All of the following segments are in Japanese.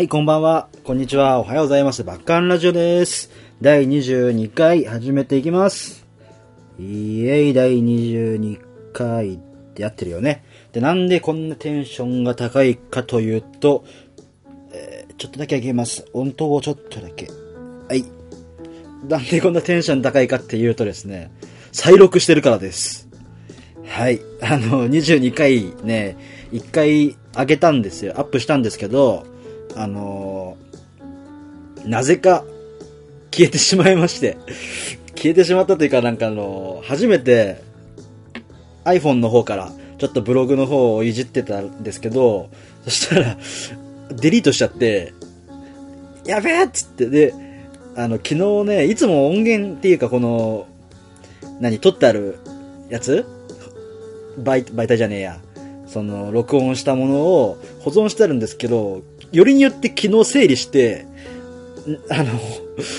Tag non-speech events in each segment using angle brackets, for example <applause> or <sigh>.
はい、こんばんは。こんにちは。おはようございます。バッカンラジオです。第22回始めていきます。イエイ、第22回ってやってるよね。で、なんでこんなテンションが高いかというと、えーちょっとだけ上げます。音頭をちょっとだけ。はい。なんでこんなテンション高いかっていうとですね、再録してるからです。はい。あの、22回ね、1回上げたんですよ。アップしたんですけど、あのなぜか消えてしまいまして。消えてしまったというか、なんかあの初めて iPhone の方からちょっとブログの方をいじってたんですけど、そしたら、デリートしちゃって、やべえっつって、で、あの、昨日ね、いつも音源っていうかこの、何、撮ってあるやつ？媒媒体じゃねえや。その、録音したものを保存してあるんですけど、よりによって昨日整理して、あの、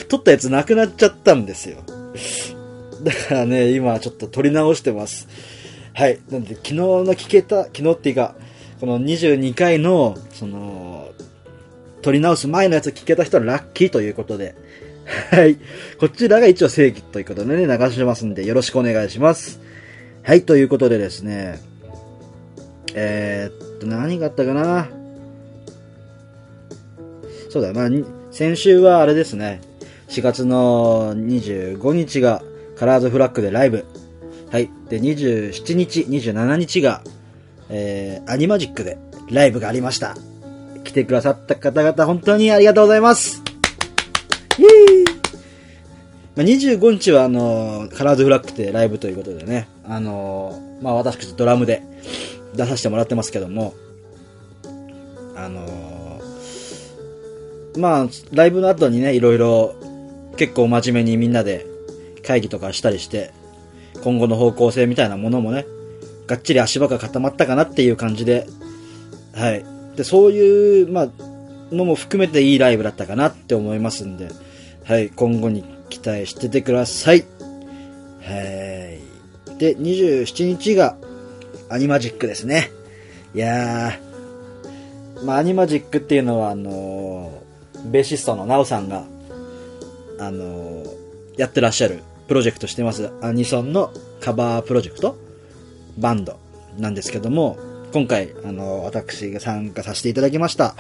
撮ったやつなくなっちゃったんですよ。だからね、今ちょっと撮り直してます。はい。なんで、昨日の聞けた、昨日っていうか、この22回の、その、撮り直す前のやつ聞けた人はラッキーということで、はい。こちらが一応正義ということでね、流しますんで、よろしくお願いします。はい、ということでですね、えー、っと、何があったかな？そうだ、まあ、先週はあれですね、4月の25日がカラーズフラッグでライブ。はい。で、27日、27日が、えー、アニマジックでライブがありました。来てくださった方々、本当にありがとうございます。イエーイまあ、25日はあのカラーズフラッグでライブということでね、あのまあ私ドラムで出させてもらってますけども、あのまあ、ライブの後にね、いろいろ結構真面目にみんなで会議とかしたりして、今後の方向性みたいなものもね、がっちり足場が固まったかなっていう感じで、はい。で、そういう、まあ、のも含めていいライブだったかなって思いますんで、はい。今後に期待しててください。はい。で、27日がアニマジックですね。いやー、まあ、アニマジックっていうのは、あのベーシストのナオさんが、あのーやってらっしゃるプロジェクトしてます、アニソンのカバープロジェクトバンドなんですけども、今回、あのー私が参加させていただきました。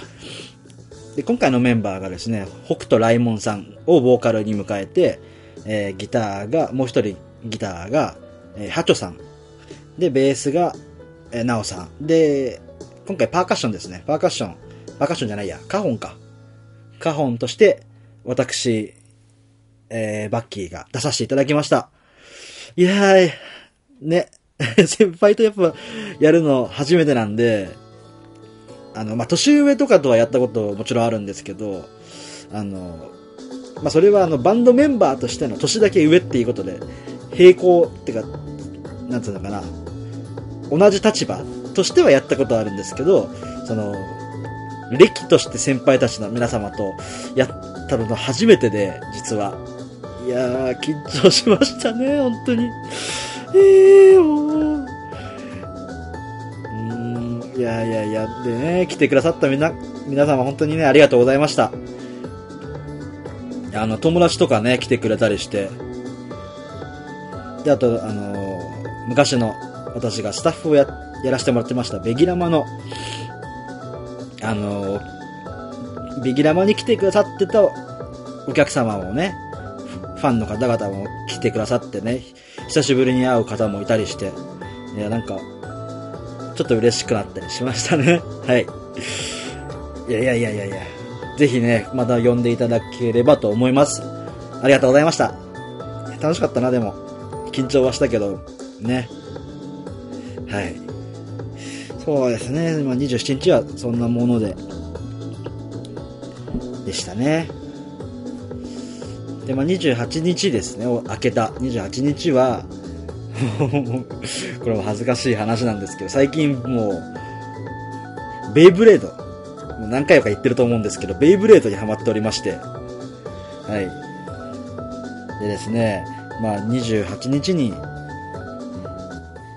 で、今回のメンバーがですね、北斗ライモンさんをボーカルに迎えて、えーギターが、もう一人ギターが、えーハチョさん。で、ベースが、えーナオさん。で、今回パーカッションですね。パーカッション。パーカッションじゃないや。カホンか。カホンとして、私、えーバッキーが出させていただきました。いやー、ね、<laughs> 先輩とやっぱやるの初めてなんで、あの、まあ、年上とかとはやったこともちろんあるんですけど、あの、まあ、それはあの、バンドメンバーとしての年だけ上っていうことで、並行ってか、なんつうのかな、同じ立場としてはやったことあるんですけど、その、歴として先輩たちの皆様とやったの初めてで、実は。いやー、緊張しましたね、本当に。えー、もう。うん、いやいやいや、でね、来てくださったみな、皆様本当にね、ありがとうございました。あの、友達とかね、来てくれたりして。で、あと、あのー昔の、私がスタッフをや、やらせてもらってました、ベギラマの、あのビギラマに来てくださってたお客様もね、ファンの方々も来てくださってね、久しぶりに会う方もいたりして、いや、なんか、ちょっと嬉しくなったりしましたね。<laughs> はい。いやいやいやいや、ぜひね、また呼んでいただければと思います。ありがとうございました。楽しかったな、でも。緊張はしたけど、ね。はい。そうですね。まあ、27日はそんなもので、でしたね。で、まあ、28日ですね、明けた28日は、<laughs> これも恥ずかしい話なんですけど、最近もう、ベイブレード、もう何回か言ってると思うんですけど、ベイブレードにハマっておりまして、はい。でですね、まあ、28日に、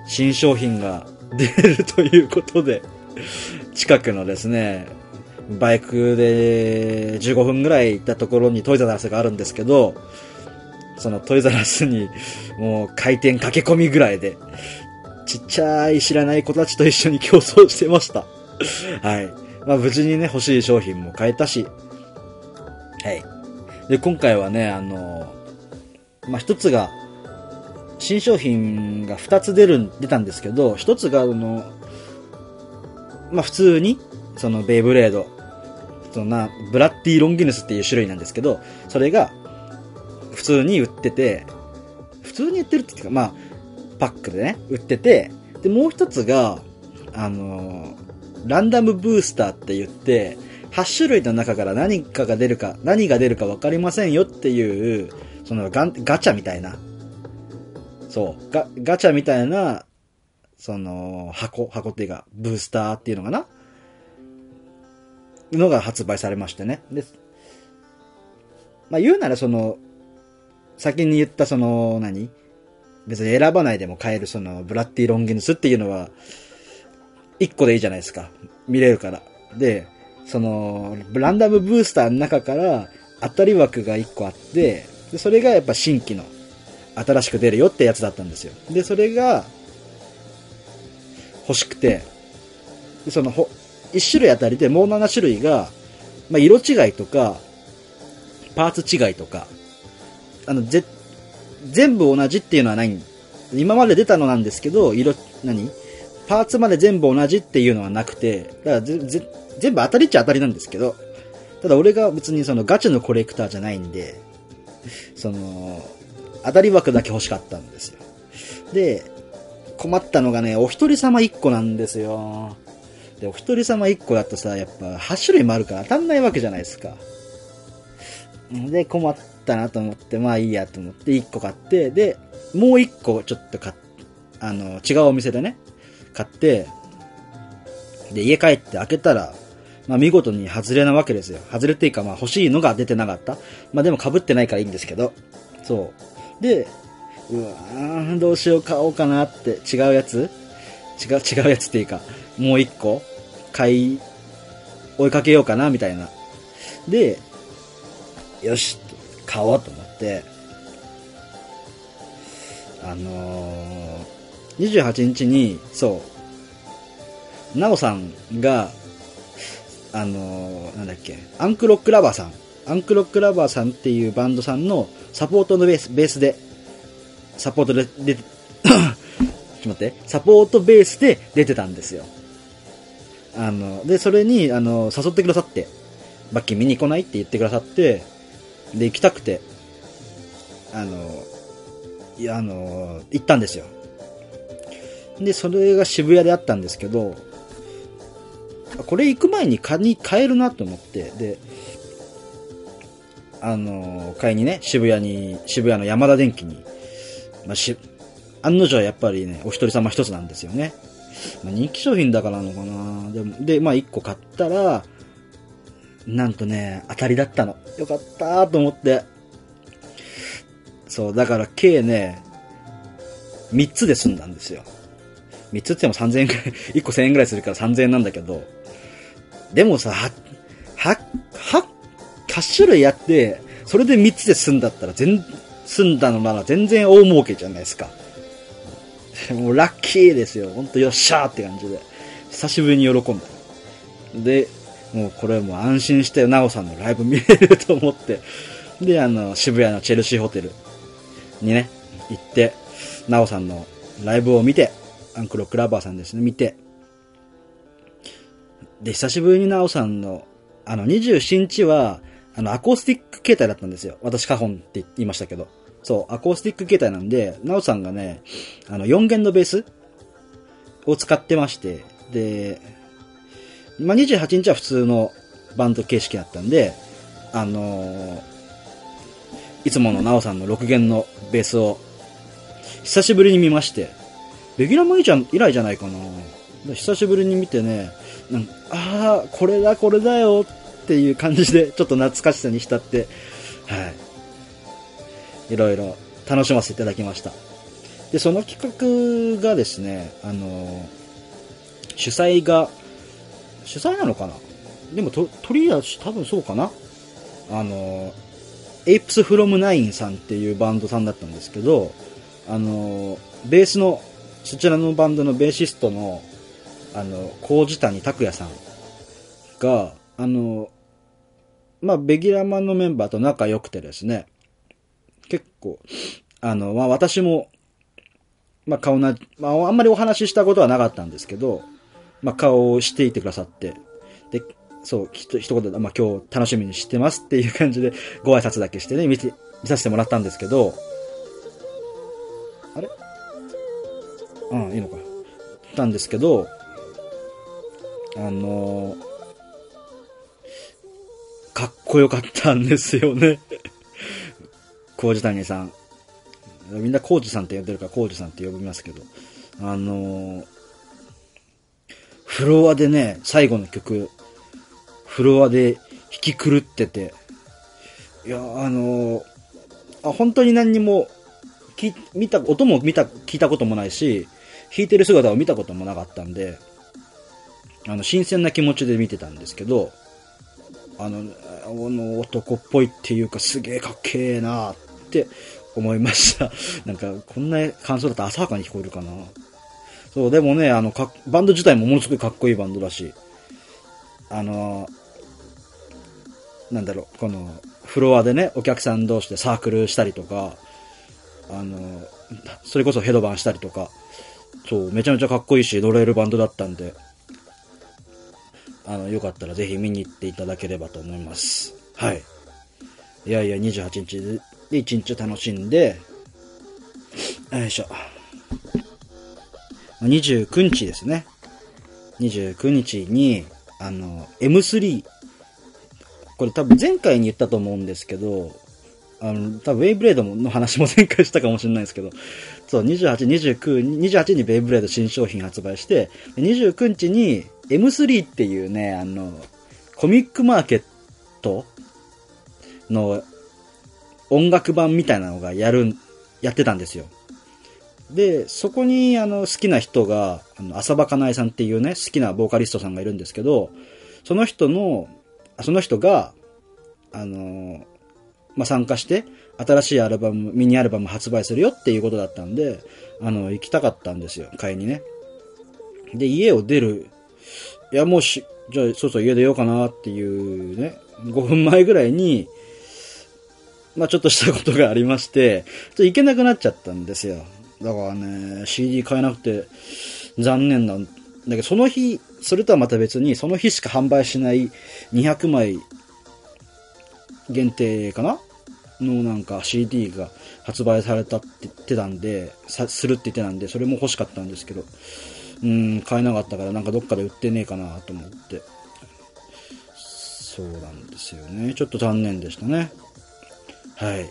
新商品が出るということで、近くのですね、バイクで15分ぐらい行ったところにトイザラスがあるんですけど、そのトイザラスにもう回転駆け込みぐらいで、ちっちゃい知らない子たちと一緒に競争してました。はい。まあ無事にね、欲しい商品も買えたし、はい。で、今回はね、あの、まあ一つが、新商品が2つ出る、出たんですけど、1つが、あの、まあ普通に、そのベイブレード、そのな、ブラッディ・ロンギヌスっていう種類なんですけど、それが、普通に売ってて、普通に売ってるっていうか、まあ、パックでね、売ってて、で、もう一つが、あのランダムブースターって言って、8種類の中から何かが出るか、何が出るか分かりませんよっていう、そのガガチャみたいな、そう、ガチャみたいな、その、箱、箱っていうか、ブースターっていうのかな？のが発売されましてね。で、まあ言うならその、先に言ったその何、別に選ばないでも買えるそのブラッディ・ロンギヌスっていうのは、1個でいいじゃないですか。見れるから。で、その、ランダムブースターの中から当たり枠が1個あって、でそれがやっぱ新規の新しく出るよってやつだったんですよ。で、それが欲しくて、でそのほ、1種類当たりでもう7種類が、まあ、色違いとか、パーツ違いとか、あの、ぜ、全部同じっていうのはない。今まで出たのなんですけど、色、何？パーツまで全部同じっていうのはなくて、だからぜぜ全部当たりっちゃ当たりなんですけど、ただ俺が別にそのガチのコレクターじゃないんで、その、当たり枠だけ欲しかったんですよ。で、困ったのがね、お一人様一個なんですよ。で、お一人様一個だとさ、やっぱ8種類もあるから当たんないわけじゃないですか。で、困ったなと思って、まあいいやと思って1個買って、で、もう1個ちょっと買っ、あの、違うお店でね、買って、で、家帰って開けたら、まあ見事に外れなわけですよ。外れっていうか、まあ欲しいのが出てなかった。まあでも被ってないからいいんですけど、そう。で、うわーどうしよう買おうかなって違うやつ？違う、違うやつっていうか、もう一個？買い、追いかけようかなみたいな。で、よし、買おうと思って、あのー、28日に、そう、なおさんが、あのー、なんだっけ、アンクロックラバーさん、アンクロックラバーさんっていうバンドさんのサポートのベース、ベースで、サポートで、で、<coughs> ちょっと待って、サポートベースで出てたんですよ。あの、で、それに、あの、誘ってくださって、バッキー見に来ないって言ってくださって、で、行きたくて、あの、いや、あの、行ったんですよ。で、それが渋谷であったんですけど、これ行く前に買に買えるなと思って、で、あの、買いにね、渋谷に、渋谷の山田電機に、まあ、し、案の定やっぱりね、お一人様一つなんですよね。まあ、人気商品だからなのかなでも、で、まあ一個買ったら、なんとね、当たりだったの。よかったと思って。そう、だから計ね、3つで済んだんですよ。3つっても3000円くらい、<laughs> 1個1000円くらいするから3000円なんだけど、でもさ、は、は、は、8種類やって、それで3つで済んだったら全、済んだのなら全然大儲けじゃないですか。<laughs> もうラッキーですよ。ほんとよっしゃーって感じで。久しぶりに喜んだ。で、もうこれもう安心してなおさんのライブ見れると思って、で、あの、渋谷のチェルシーホテルにね、行って、なおさんのライブを見て、アンクロクラバーさんですね、見て、で、久しぶりになおさんの、あの、27日は、あの、アコースティック携帯だったんですよ。私、カホンって言いましたけど。そう、アコースティック携帯なんで、なおさんがね、あの、4弦のベースを使ってまして、で、まあ、28日は普通のバンド形式だったんで、あのー、いつものなおさんの6弦のベースを久しぶりに見まして、レギュラーマイちゃん以来じゃないかな。久しぶりに見てね、なんああ、これだ、これだよっていう感じで、ちょっと懐かしさに浸って、はい。いろいろ楽しませていただきました。で、その企画がですね、あの、主催が、主催なのかな？でもと、トリだし多分そうかな？あの、エイプスフロムナインさんっていうバンドさんだったんですけど、あの、ベースの、そちらのバンドのベーシストの、あの、麹谷拓也さんが、あの、まあ、ベギラマンのメンバーと仲良くてですね、結構、あの、まあ、私も、まあ、顔な、まあ、あんまりお話ししたことはなかったんですけど、まあ、顔をしていてくださって、で、そう、ひと、一言で、まあ、今日楽しみにしてますっていう感じで、ご挨拶だけしてね、見て、見させてもらったんですけど、あれ？うん、いいのか。たんですけど、あのー、こよかったんですよね。コウジ谷さん。みんなコウジさんって呼んでるからコウジさんって呼びますけど、あのー、フロアでね、最後の曲、フロアで弾き狂ってて、いや、あのー、あ本当に何にも、き、見た、音も見た、聞いたこともないし、弾いてる姿を見たこともなかったんで、あの、新鮮な気持ちで見てたんですけど、あの、あの男っぽいっていうかすげえかっけえなって思いました。<laughs> なんか、こんな感想だと浅はかに聞こえるかな。そう、でもね、あの、かバンド自体もものすごいかっこいいバンドだし、あのなんだろう、この、フロアでね、お客さん同士でサークルしたりとか、あの、それこそヘドバンしたりとか、そう、めちゃめちゃかっこいいし、乗れるバンドだったんで、あの、よかったらぜひ見に行っていただければと思います。はい。いやいや、28日で1日楽しんで、よいしょ。29日ですね。29日に、あの、M3 これ多分前回に言ったと思うんですけど、あの、多分ベイブレードの話も前回したかもしれないですけど、そう、28、29、28にベイブレード新商品発売して、29日に M3 っていうね、あの、コミックマーケットの音楽版みたいなのがやる、やってたんですよ。で、そこにあの好きな人が、あの、浅場かなえさんっていうね、好きなボーカリストさんがいるんですけど、その人のその人が、あのまあ、参加して、新しいアルバム、ミニアルバム発売するよっていうことだったんで、あの、行きたかったんですよ、買いにね。で、家を出る、いや、もうし、じゃあ、そうそう家出ようかなっていうね、5分前ぐらいに、まあ、ちょっとしたことがありまして、ちょっと行けなくなっちゃったんですよ。だからね、CD 買えなくて、残念なんだけど、その日、それとはまた別に、その日しか販売しない200枚限定かな？のなんか CD が発売されたって言ってたんで、さするって言ってたんで、それも欲しかったんですけど、うん、買えなかったからなんかどっかで売ってねえかなと思って。そうなんですよね。ちょっと残念でしたね。はい。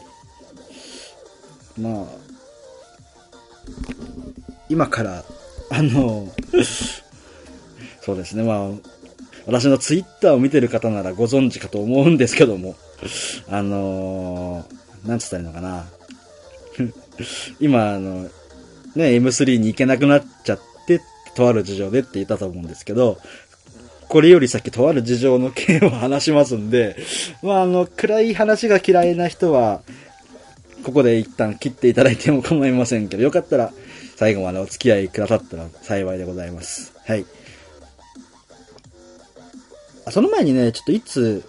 まあ、今から、あの、<laughs> そうですね、まあ、私のツイッターを見てる方ならご存知かと思うんですけども、あのー、なんつったらいいのかな。<laughs> 今、あの、ね、M3 に行けなくなっちゃって、とある事情でって言ったと思うんですけど、これより先とある事情の件を話しますんで、まあ、あの、暗い話が嫌いな人は、ここで一旦切っていただいても構いませんけど、よかったら最後までお付き合いくださったら幸いでございます。はい。あ、その前にね、ちょっといつ、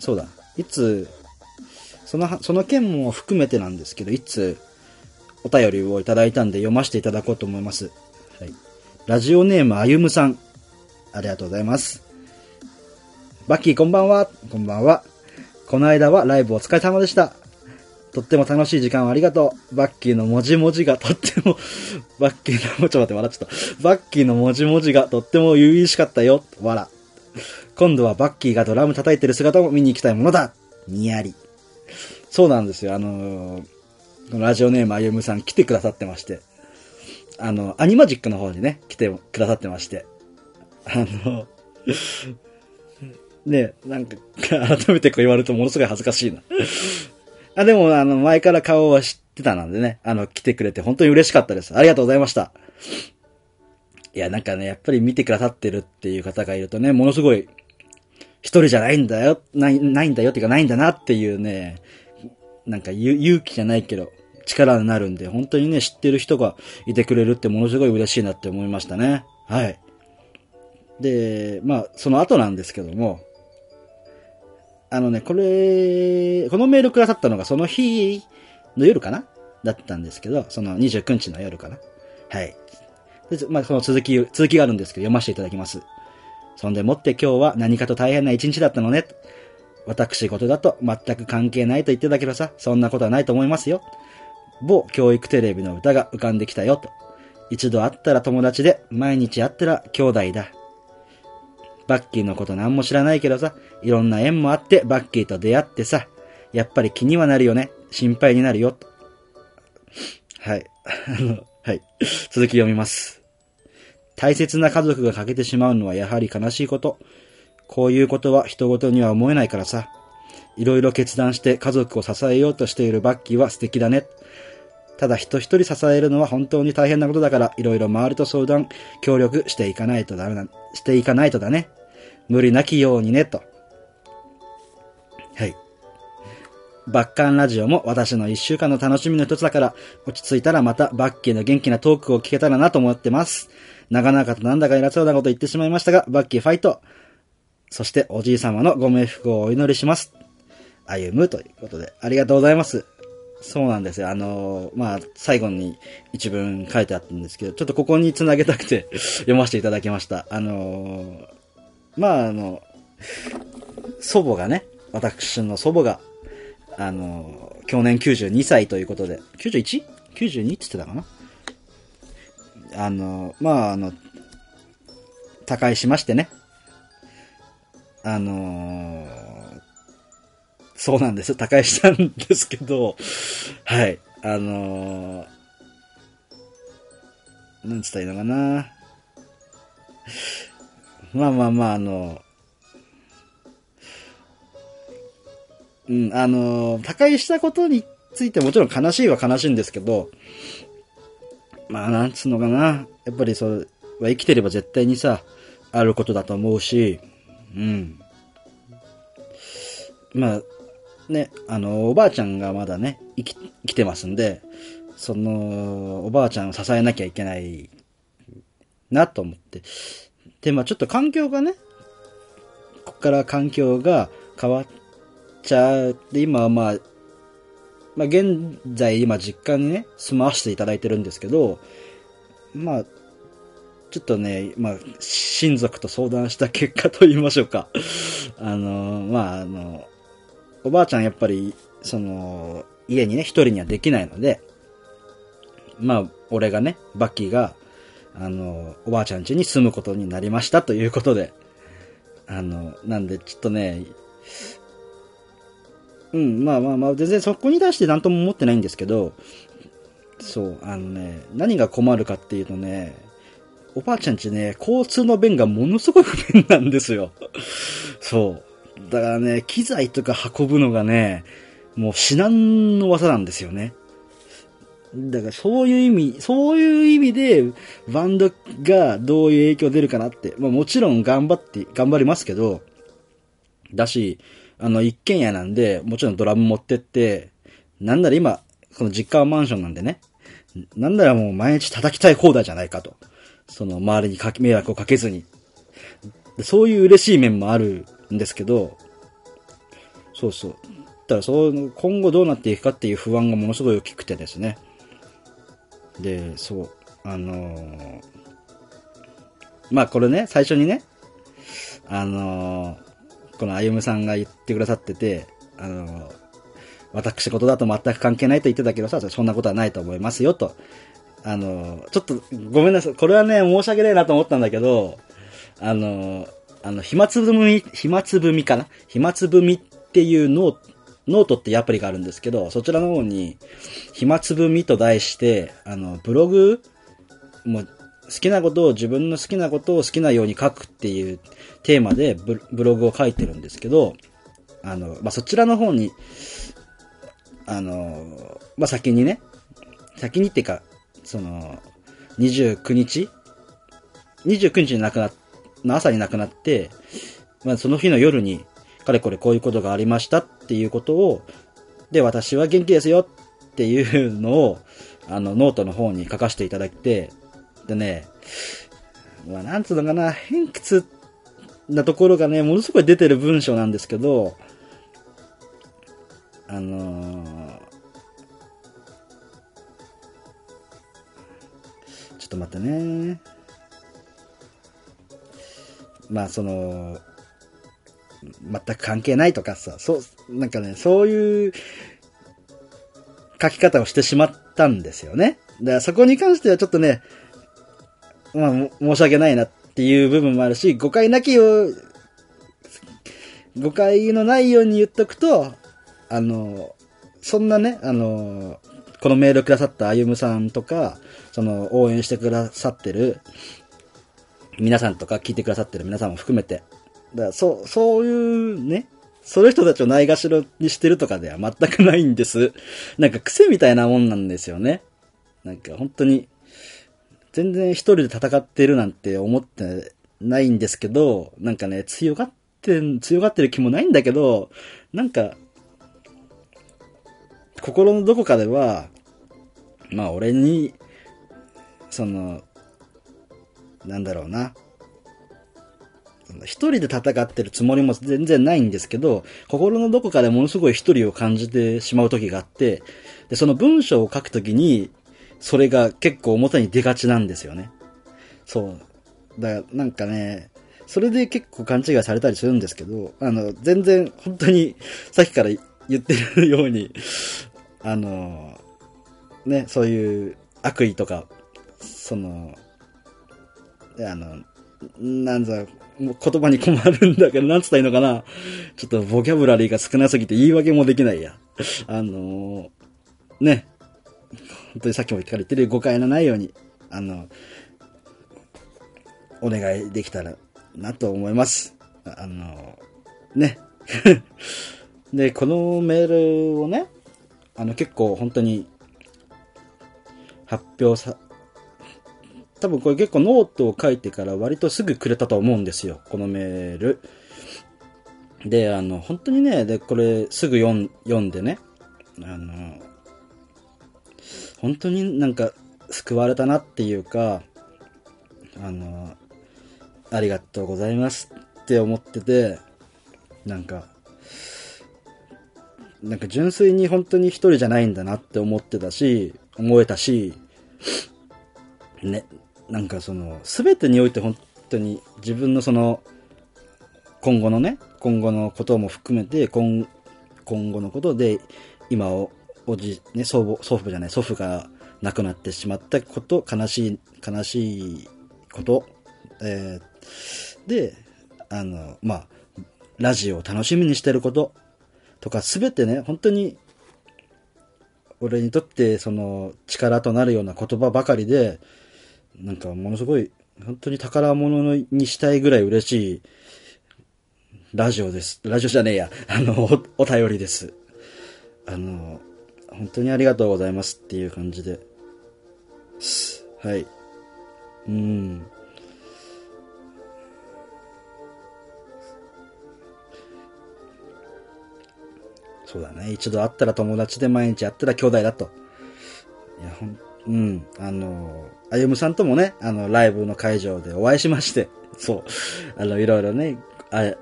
そうだ、いつ、その、その件も含めてなんですけど、いつ、お便りをいただいたんで読ませていただこうと思います。はい。ラジオネームあゆむさん。ありがとうございます。バッキーこんばんは。こんばんは。この間はライブお疲れ様でした。とっても楽しい時間をありがとう。バッキーの文字文字がとっても、<laughs> バッキーの、<laughs> ちょっと待って、笑っちゃった。バッキーの文字文字がとっても優々しかったよ。わら。今度はバッキーがドラム叩いてる姿を見に行きたいものだにやり。そうなんですよ。あのー、このラジオネームあゆむさん来てくださってまして。あの、アニマジックの方にね、来てくださってまして。あの、ね、なんか、改めてこう言われるとものすごい恥ずかしいな。あ、でも、あの、前から顔は知ってたなんでね、あの、来てくれて本当に嬉しかったです。ありがとうございました。いや、なんかね、やっぱり見てくださってるっていう方がいるとね、ものすごい一人じゃないんだよ、ない、ないんだよっていうかないんだなっていうね、なんか勇気じゃないけど、力になるんで、本当にね、知ってる人がいてくれるってものすごい嬉しいなって思いましたね。はい。で、まあ、その後なんですけども、あのね、これ、このメールくださったのがその日の夜かな？だったんですけど、その29日の夜かな？はい。で、まあ、その続き、続きがあるんですけど、読ませていただきます。そんでもって今日は何かと大変な一日だったのね。私事だと全く関係ないと言ってたけどさ、そんなことはないと思いますよ。某教育テレビの歌が浮かんできたよと。一度会ったら友達で、毎日会ったら兄弟だ。バッキーのこと何も知らないけどさ、いろんな縁もあってバッキーと出会ってさ、やっぱり気にはなるよね。心配になるよ。とはい。あの、はい。続き読みます。大切な家族が欠けてしまうのはやはり悲しいこと。こういうことは人事には思えないからさ。いろいろ決断して家族を支えようとしているバッキーは素敵だね。ただ人一人支えるのは本当に大変なことだから、いろいろ周りと相談、協力していかないとダメだ、していかないとだね。無理なきようにね、と。はい。バッカンラジオも私の一週間の楽しみの一つだから、落ち着いたらまたバッキーの元気なトークを聞けたらなと思ってます。長々となんだか偉そうなこと言ってしまいましたが、バッキーファイトそしておじい様のご冥福をお祈りします。歩むということで、ありがとうございます。そうなんですよ。あの、まあ、最後に一文書いてあったんですけど、ちょっとここに繋げたくて <laughs> 読ませていただきました。あの、まあ、あの、祖母がね、私の祖母が、あの、去年92歳ということで、91?92 って言ってたかな？あの、まあ、あの、他界しましてね。あのそうなんです。他界したんですけど、はい。あのなんつったらいいのかな。まあまあまあ、あの、うん、あの、他界したことについてもちろん悲しいは悲しいんですけど、まあ、なんつうのかな。やっぱりそう、生きてれば絶対にさ、あることだと思うし、うん。まあ、ね、あの、おばあちゃんがまだね、生き、生きてますんで、その、おばあちゃんを支えなきゃいけないなと思って。で、まあちょっと環境がね、こっから環境が変わっちゃう。で、今はまあ、まあ現在今実家にね、住まわせていただいてるんですけど、まあ、ちょっとね、まあ、親族と相談した結果と言いましょうか。あの、まあ、あの、おばあちゃんやっぱり、その、家にね、一人にはできないので、まあ、俺がね、バッキーが、あの、おばあちゃん家に住むことになりましたということで、あの、なんで、ちょっとね、うん、まあまあまあ、全然そこに対して何とも思ってないんですけど、そう、あのね、何が困るかっていうとね、おばあちゃんちね、交通の便がものすごい不便なんですよ。そう。だからね、機材とか運ぶのがね、もう至難の技なんですよね。だからそういう意味、そういう意味で、バンドがどういう影響出るかなって。まあもちろん頑張って、頑張りますけど、だし、あの、一軒家なんで、もちろんドラム持ってって、なんなら今、この実家はマンションなんでね、なんならもう毎日叩きたい放題じゃないかと。その周りにか迷惑をかけずに。そういう嬉しい面もあるんですけど、そうそう。だそう、今後どうなっていくかっていう不安がものすごい大きくてですね。で、そう、あのー、まあこれね、最初にね、あのー、このあゆむさんが言ってくださってて、あのー、私事だと全く関係ないと言ってたけどさ、そんなことはないと思いますよと。あの、ちょっとごめんなさい。これはね、申し訳ないなと思ったんだけど、あの、あの、暇つぶみ、暇つぶみかな？暇つぶみっていうノーノートっていうアプリがあるんですけど、そちらの方に、暇つぶみと題して、あの、ブログ、も、好きなことを、自分の好きなことを好きなように書くっていうテーマでブログを書いてるんですけど、あの、まあ、そちらの方に、あの、まあ、先にね、先にっていうか、その、29日 ?29 日に亡くなったの朝に亡くなって、まあその日の夜に、かれこれこういうことがありましたっていうことを、で、私は元気ですよっていうのを、あの、ノートの方に書かせていただいて、でね、まあ、なんつうのかな、偏屈なところがね、ものすごい出てる文章なんですけど、あのー、ちょっと待ってね。まあ、その、全く関係ないとかさ、そう、なんかね、そういう書き方をしてしまったんですよね。だからそこに関してはちょっとね、まあ、申し訳ないなっていう部分もあるし、誤解なきを、誤解のないように言っとくと、あの、そんなね、あの、このメールくださったあゆむさんとか、その、応援してくださってる皆さんとか、聞いてくださってる皆さんも含めて、だからそう、そういうね、そういう人たちをないがしろにしてるとかでは全くないんです。なんか癖みたいなもんなんですよね。なんか本当に、全然一人で戦ってるなんて思ってないんですけど、なんかね、強がって強がってる気もないんだけど、なんか、心のどこかでは、まあ俺に、その、なんだろうな。一人で戦ってるつもりも全然ないんですけど、心のどこかでものすごい一人を感じてしまう時があって、で、その文章を書くときに、それが結構表に出がちなんですよね。そう。だから、なんかね、それで結構勘違いされたりするんですけど、あの、全然、本当に、さっきから言ってるように、あの、ね、そういう悪意とか、その、あの、なんざ、もう言葉に困るんだけど、なんつったらいいのかな。ちょっとボキャブラリーが少なすぎて言い訳もできないや。あのね、本当にさっきも聞かれてる誤解のないように、あの、お願いできたらなと思います。あの、ね。<laughs> で、このメールをね、あの結構本当に発表さ、多分これ結構ノートを書いてから割とすぐくれたと思うんですよ。このメール。で、あの、本当にね、で、これすぐ読ん読んでね、あの、本当になんか救われたなっていうか、あの、ありがとうございますって思ってて、なんか、なんか純粋に本当に一人じゃないんだなって思ってたし、思えたし、ね、なんかその、すべてにおいて本当に自分のその、今後のね、今後のことも含めて、今、今後のことで、今をおじ、ね、祖母、祖父じゃない、祖父が亡くなってしまったこと、悲しい、悲しいこと、えー、で、あの、まあ、ラジオを楽しみにしてることとか、すべてね、本当に、俺にとってその力となるような言葉ばかりで、なんかものすごい、本当に宝物にしたいぐらい嬉しいラジオです。ラジオじゃねえや。あの、おお便りです。あの、本当にありがとうございますっていう感じで。はい。うん。そうだね。一度会ったら友達で毎日会ったら兄弟だと。いや、ほん、うん。あの、あゆむさんともね、あの、ライブの会場でお会いしまして、そう。あの、いろいろね、あ、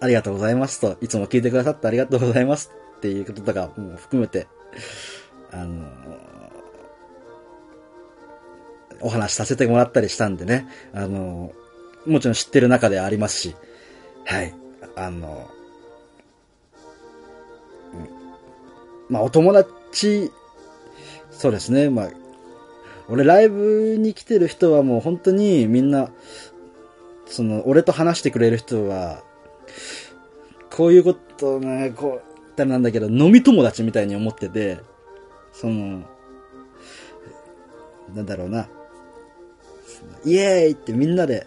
ありがとうございますと、いつも聞いてくださってありがとうございますっていうこととかも含めて、あの、お話しさせてもらったりしたんでね、あの、もちろん知ってる中でありますし、はい、あの、まあ、お友達、そうですね、まあ、俺ライブに来てる人はもう本当にみんな、その、俺と話してくれる人は、こういうことね、こう、ったらなんだけど、飲み友達みたいに思ってて、その、なんだろうな、イエーイってみんなで、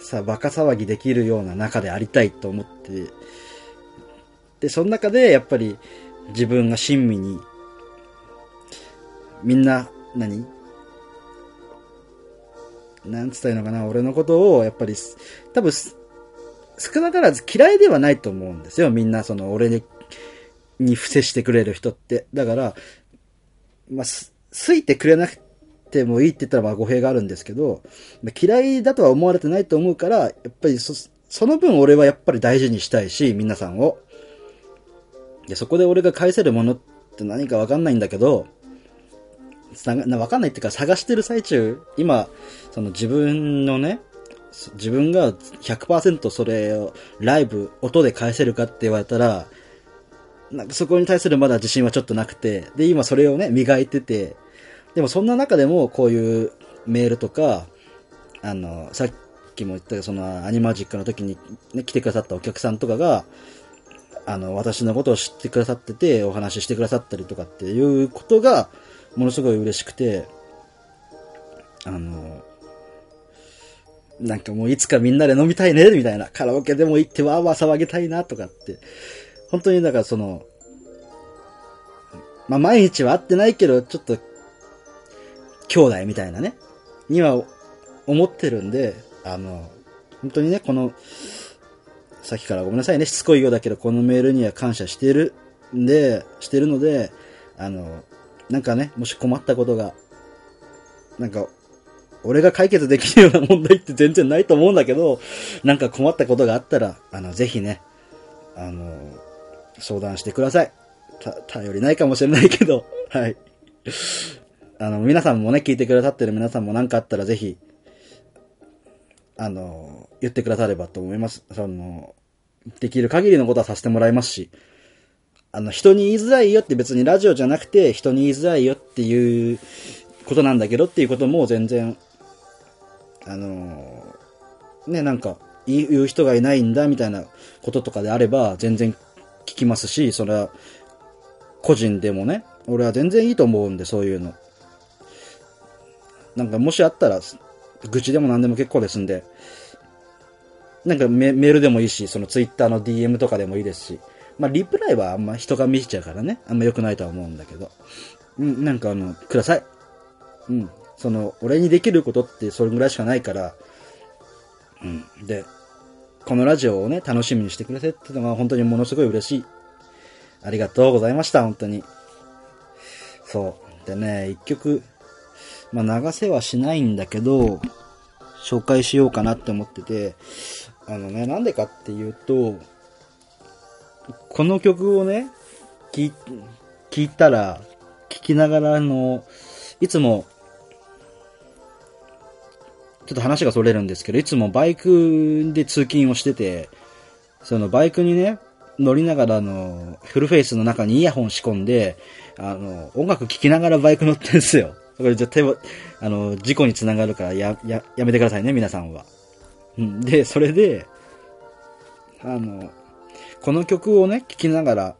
さ、バカ騒ぎできるような中でありたいと思って、で、その中でやっぱり自分が親身に、みんな、何？なんつったらいいのかな、俺のことを、やっぱり、多分、少なからず嫌いではないと思うんですよ。みんな、その、俺に、に伏せしてくれる人って。だから、まあ、す、すいてくれなくてもいいって言ったらまあ語弊があるんですけど、まあ嫌いだとは思われてないと思うから、やっぱりそ、その分俺はやっぱり大事にしたいし、皆さんを。で、そこで俺が返せるものって何かわかんないんだけど、わかんないっていうか探してる最中、今、その自分のね、自分が100%それをライブ、音で返せるかって言われたら、なんかそこに対するまだ自信はちょっとなくて、で、今それをね、磨いてて、でもそんな中でもこういうメールとか、あの、さっきも言ったそのアニマジックの時に、ね、来てくださったお客さんとかが、あの、私のことを知ってくださってて、お話ししてくださったりとかっていうことが、ものすごい嬉しくて、あの、なんかもういつかみんなで飲みたいね、みたいな。カラオケでも行ってわーわー騒ぎたいな、とかって。本当にだかその、まあ、毎日は会ってないけど、ちょっと、兄弟みたいなね、には思ってるんで、あの、本当にね、この、さっきからごめんなさいね、しつこいようだけど、このメールには感謝してるんで、してるので、あの、なんかね、もし困ったことが、なんか、俺が解決できるような問題って全然ないと思うんだけど、なんか困ったことがあったら、あの、ぜひね、あの、相談してください。た、頼りないかもしれないけど、<laughs> はい。あの、皆さんもね、聞いてくださってる皆さんも何かあったらぜひ、あの、言ってくださればと思います。その、できる限りのことはさせてもらいますし、あの、人に言いづらいよって別にラジオじゃなくて人に言いづらいよっていうことなんだけどっていうことも全然、あのね、なんか、言う人がいないんだみたいなこととかであれば全然聞きますし、それは、個人でもね、俺は全然いいと思うんで、そういうの。なんかもしあったら、愚痴でも何でも結構ですんで、なんかメールでもいいし、そのツイッターの DM とかでもいいですし、まあ、リプライはあんま人が見せちゃうからね、あんま良くないとは思うんだけど。うん、なんかあの、ください。うん。その、俺にできることってそれぐらいしかないから、うん。で、このラジオをね、楽しみにしてくれてってのが本当にものすごい嬉しい。ありがとうございました、本当に。そう。でね、一曲、まあ、流せはしないんだけど、紹介しようかなって思ってて、あのね、なんでかっていうと、この曲をね、聞いたら、聞きながら、あの、いつも、ちょっと話がそれるんですけど、いつもバイクで通勤をしてて、そのバイクにね、乗りながら、あの、フルフェイスの中にイヤホン仕込んで、あの、音楽聴きながらバイク乗ってんすよ。これ絶対、あの、事故につながるからや、や、やめてくださいね、皆さんは。うん。で、それで、あの、この曲をね、聴きながら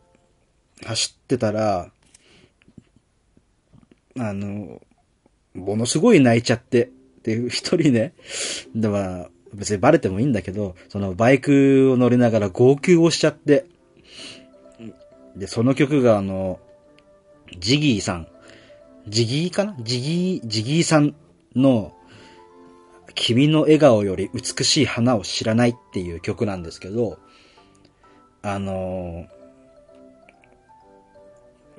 走ってたら、あの、ものすごい泣いちゃって、っていう一人ね、では、別にバレてもいいんだけど、そのバイクを乗りながら号泣をしちゃって、で、その曲があの、ジギーさん、ジギーかな？ジギー、ジギーさんの、君の笑顔より美しい花を知らないっていう曲なんですけど、あの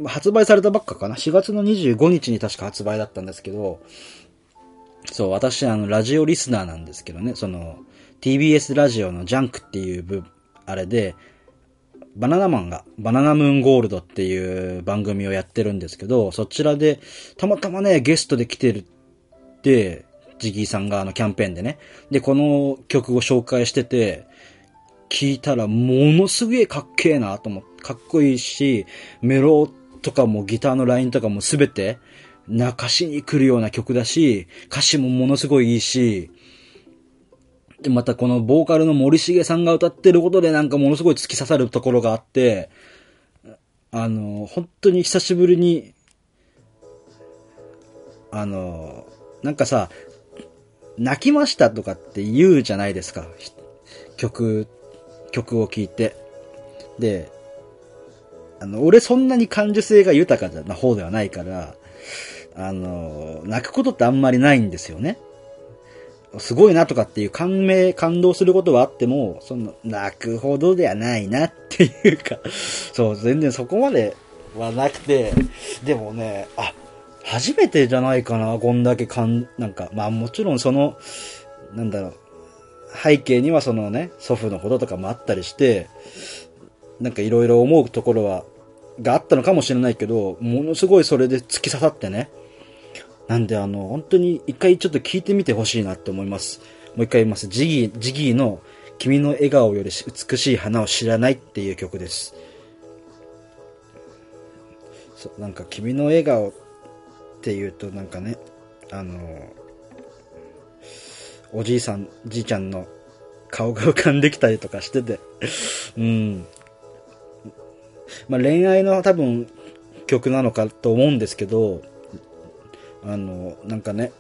ー、発売されたばっかかな ?4 月の25日に確か発売だったんですけど、そう、私、あの、ラジオリスナーなんですけどね、その、TBS ラジオのジャンクっていう部、あれで、バナナマンが、バナナムーンゴールドっていう番組をやってるんですけど、そちらで、たまたまね、ゲストで来てるって、ジギーさんがあのキャンペーンでね。で、この曲を紹介してて、聞いたらものすげえかっけえなと思って、かっこいいし、メロとかもギターのラインとかもすべて泣かしに来るような曲だし、歌詞もものすごいいいし、で、またこのボーカルの森重さんが歌ってることでなんかものすごい突き刺さるところがあって、あの、本当に久しぶりに、あの、なんかさ、泣きましたとかって言うじゃないですか。曲曲を聴いて。で、あの、俺そんなに感受性が豊かな方ではないから、あの、泣くことってあんまりないんですよね。すごいなとかっていう感銘、感動することはあっても、その、泣くほどではないなっていうか、<laughs> そう、全然そこまではなくて、でもね、あ、初めてじゃないかな、こんだけかん、なんか、まあもちろんその、なんだろう、背景にはそのね、祖父のこととかもあったりして、なんかいろいろ思うところは、があったのかもしれないけど、ものすごいそれで突き刺さってね。なんであの、本当に一回ちょっと聞いてみてほしいなって思います。もう一回言います。ジギー、ジギーの君の笑顔より美しい花を知らないっていう曲です。そう、なんか君の笑顔っていうとなんかね、あの、おじいさん、じいちゃんの顔が浮かんできたりとかしてて、うん。まあ恋愛の多分曲なのかと思うんですけど、あの、なんかね、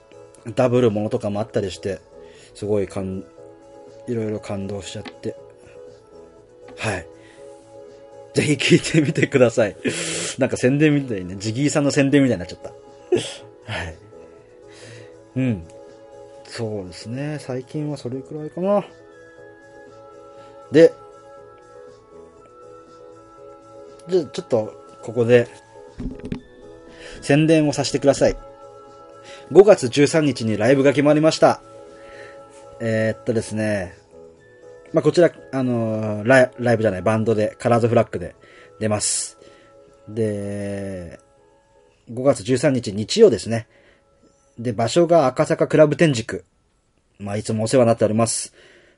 ダブルものとかもあったりして、すごい感、いろいろ感動しちゃって、はい。ぜひ聞いてみてください。なんか宣伝みたいね、ジギーさんの宣伝みたいになっちゃった。はい。うん。そうですね。最近はそれくらいかな。で、じゃちょっと、ここで、宣伝をさせてください。5月13日にライブが決まりました。えー、っとですね、まあ、こちら、あのー、ライライブじゃない、バンドで、カラーズフラッグで出ます。で、5月13日日曜ですね。で、場所が赤坂クラブ天竺。まあ、いつもお世話になっております。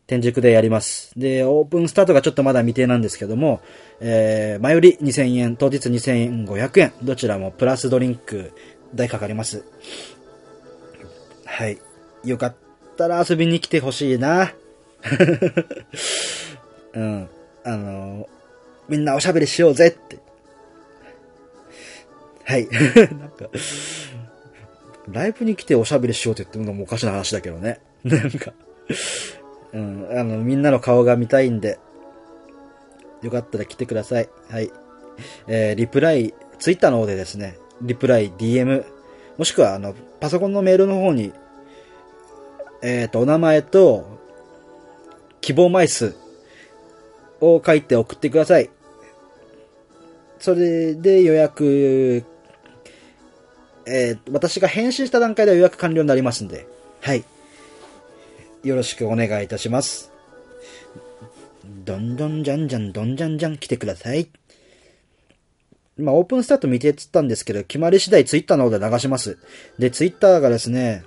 天竺でやります。で、オープンスタートがちょっとまだ未定なんですけども、えー、前売り2000円、当日2500円、どちらもプラスドリンク代かかります。はい。よかったら遊びに来てほしいな。<laughs> うん。あのー、みんなおしゃべりしようぜって。はい。<laughs> なんか、ライブに来ておしゃべりしようって言ってるのもおかしな話だけどね。<laughs> なんか、うん、あの、みんなの顔が見たいんで、よかったら来てください。はい。えー、リプライ、ツイッターの方でですね、リプライ、DM、もしくは、あの、パソコンのメールの方に、えっ、ー、と、お名前と、希望枚数を書いて送ってください。それで予約、えー、私が返信した段階で予約完了になりますんで、はい。よろしくお願いいたします。どんどんじゃんじゃんどんじゃんじゃん来てください。まあ、オープンスタート見てっつったんですけど、決まり次第ツイッターの方で流します。で、ツイッターがですね、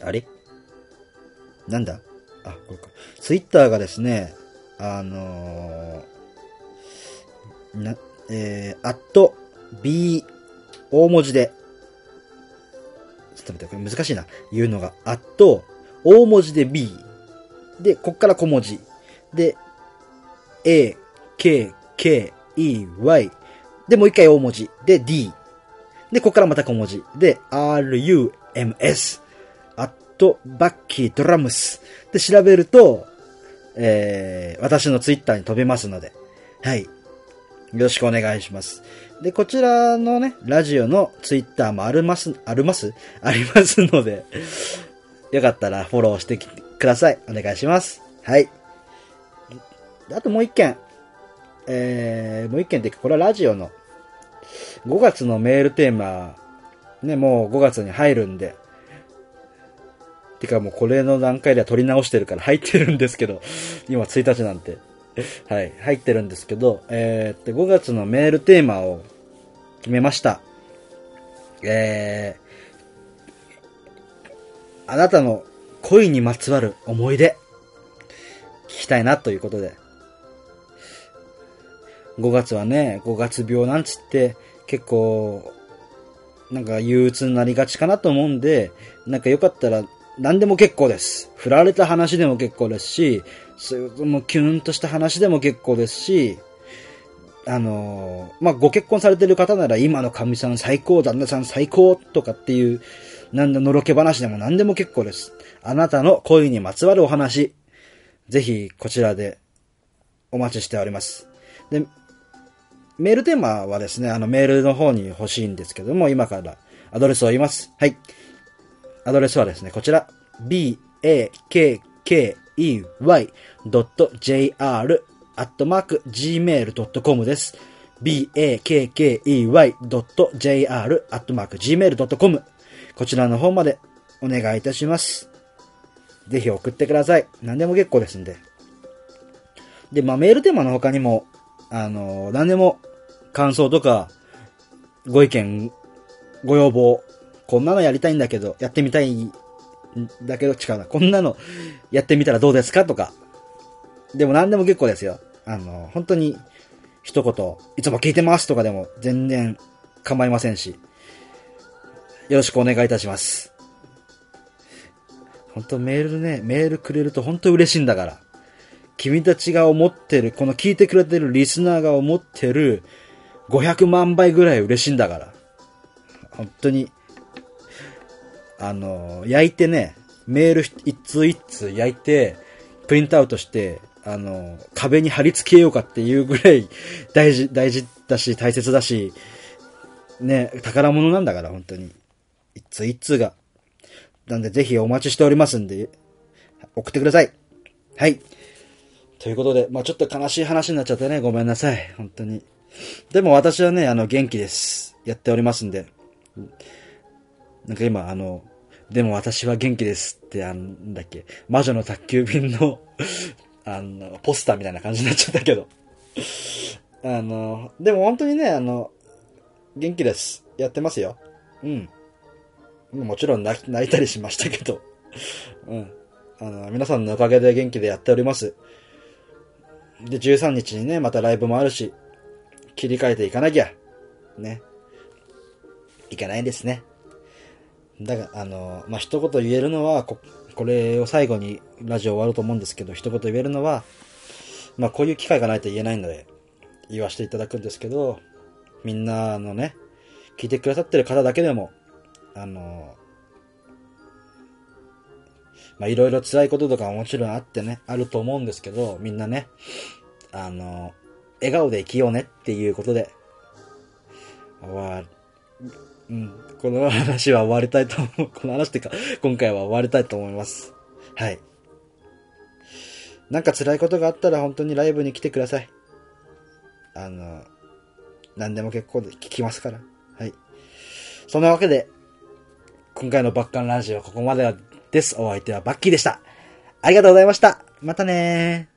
あれ？なんだ？あ、これか。ツイッターがですね、あのー、な、えー、アット、b、大文字で、ちょっと待って、これ難しいな。言うのが、アット、大文字で b、で、こっから小文字。で、a, k, k, e, y、で、もう一回大文字。で、d。で、こっからまた小文字。で、r, u, m, s。アット、バッキー、ドラムス。で、調べると、えー、私のツイッターに飛べますので、はい。よろしくお願いします。で、こちらのね、ラジオのツイッターもあります、あります？<laughs> ありますので、よかったらフォローしてください。お願いします。はい。あともう一件。えー、もう一件ってこれはラジオの5月のメールテーマ、ね、もう5月に入るんで、てかもうこれの段階では取り直してるから入ってるんですけど、今1日なんて。はい、入ってるんですけど、えー、っと、5月のメールテーマを決めました。えー、あなたの恋にまつわる思い出、聞きたいなということで。5月はね、5月病なんつって結構、なんか憂鬱になりがちかなと思うんで、なんかよかったら何でも結構です。振られた話でも結構ですし、そういうもうキュンとした話でも結構ですし、あのー、まあ、ご結婚されてる方なら今の神さん最高、旦那さん最高とかっていう、なんだ、のろけ話でも何でも結構です。あなたの恋にまつわるお話、ぜひこちらでお待ちしております。で、メールテーマはですね、あのメールの方に欲しいんですけども、今からアドレスを言います。はい。アドレスはですね、こちら。b, a, k, k, マーク gmail.com です。bakkey.jr.gmail.com こちらの方までお願いいたします。ぜひ送ってください。何でも結構ですんで。で、まあ、メールテーマの他にも、あの、何でも感想とか、ご意見、ご要望、こんなのやりたいんだけど、やってみたいだけど違うな。こんなのやってみたらどうですか？とか。でも何でも結構ですよ。あの、本当に一言、いつも聞いてますとかでも全然構いませんし。よろしくお願いいたします。本当メールね、メールくれると本当嬉しいんだから。君たちが思ってる、この聞いてくれてるリスナーが思ってる500万倍ぐらい嬉しいんだから。本当に、あの、焼いてね、メール一通一通焼いて、プリントアウトして、あの、壁に貼り付けようかっていうぐらい <laughs> 大事、大事だし、大切だし、ね、宝物なんだから、本当に。一通一通が。なんで、ぜひお待ちしておりますんで、送ってください。はい。ということで、まあちょっと悲しい話になっちゃってね、ごめんなさい。本当に。でも私はね、あの、元気です。やっておりますんで。なんか今、あの、でも私は元気ですって、あ、んだっけ、魔女の宅急便の、<laughs> あの、ポスターみたいな感じになっちゃったけど。あの、でも本当にね、あの、元気です。やってますよ。うん。もちろん泣泣いたりしましたけど。うん。あの、皆さんのおかげで元気でやっております。で、13日にね、またライブもあるし、切り替えていかなきゃ。ね。いけないですね。だが、あの、まあ、一言言えるのは、こ、これを最後にラジオ終わると思うんですけど、一言言えるのは、まあ、こういう機会がないと言えないので、言わせていただくんですけど、みんなのね、聞いてくださってる方だけでも、あの、まあ、いろいろ辛いこととかももちろんあってね、あると思うんですけど、みんなね、あの、笑顔で生きようねっていうことで、終わ、うん、この話は終わりたいと思う。<laughs> この話っていうか、今回は終わりたいと思います。はい。なんか辛いことがあったら本当にライブに来てください。あの、何でも結構で聞きますから。はい。そんなわけで、今回のバッカンラジオはここまでです。お相手はバッキーでした。ありがとうございました。またねー。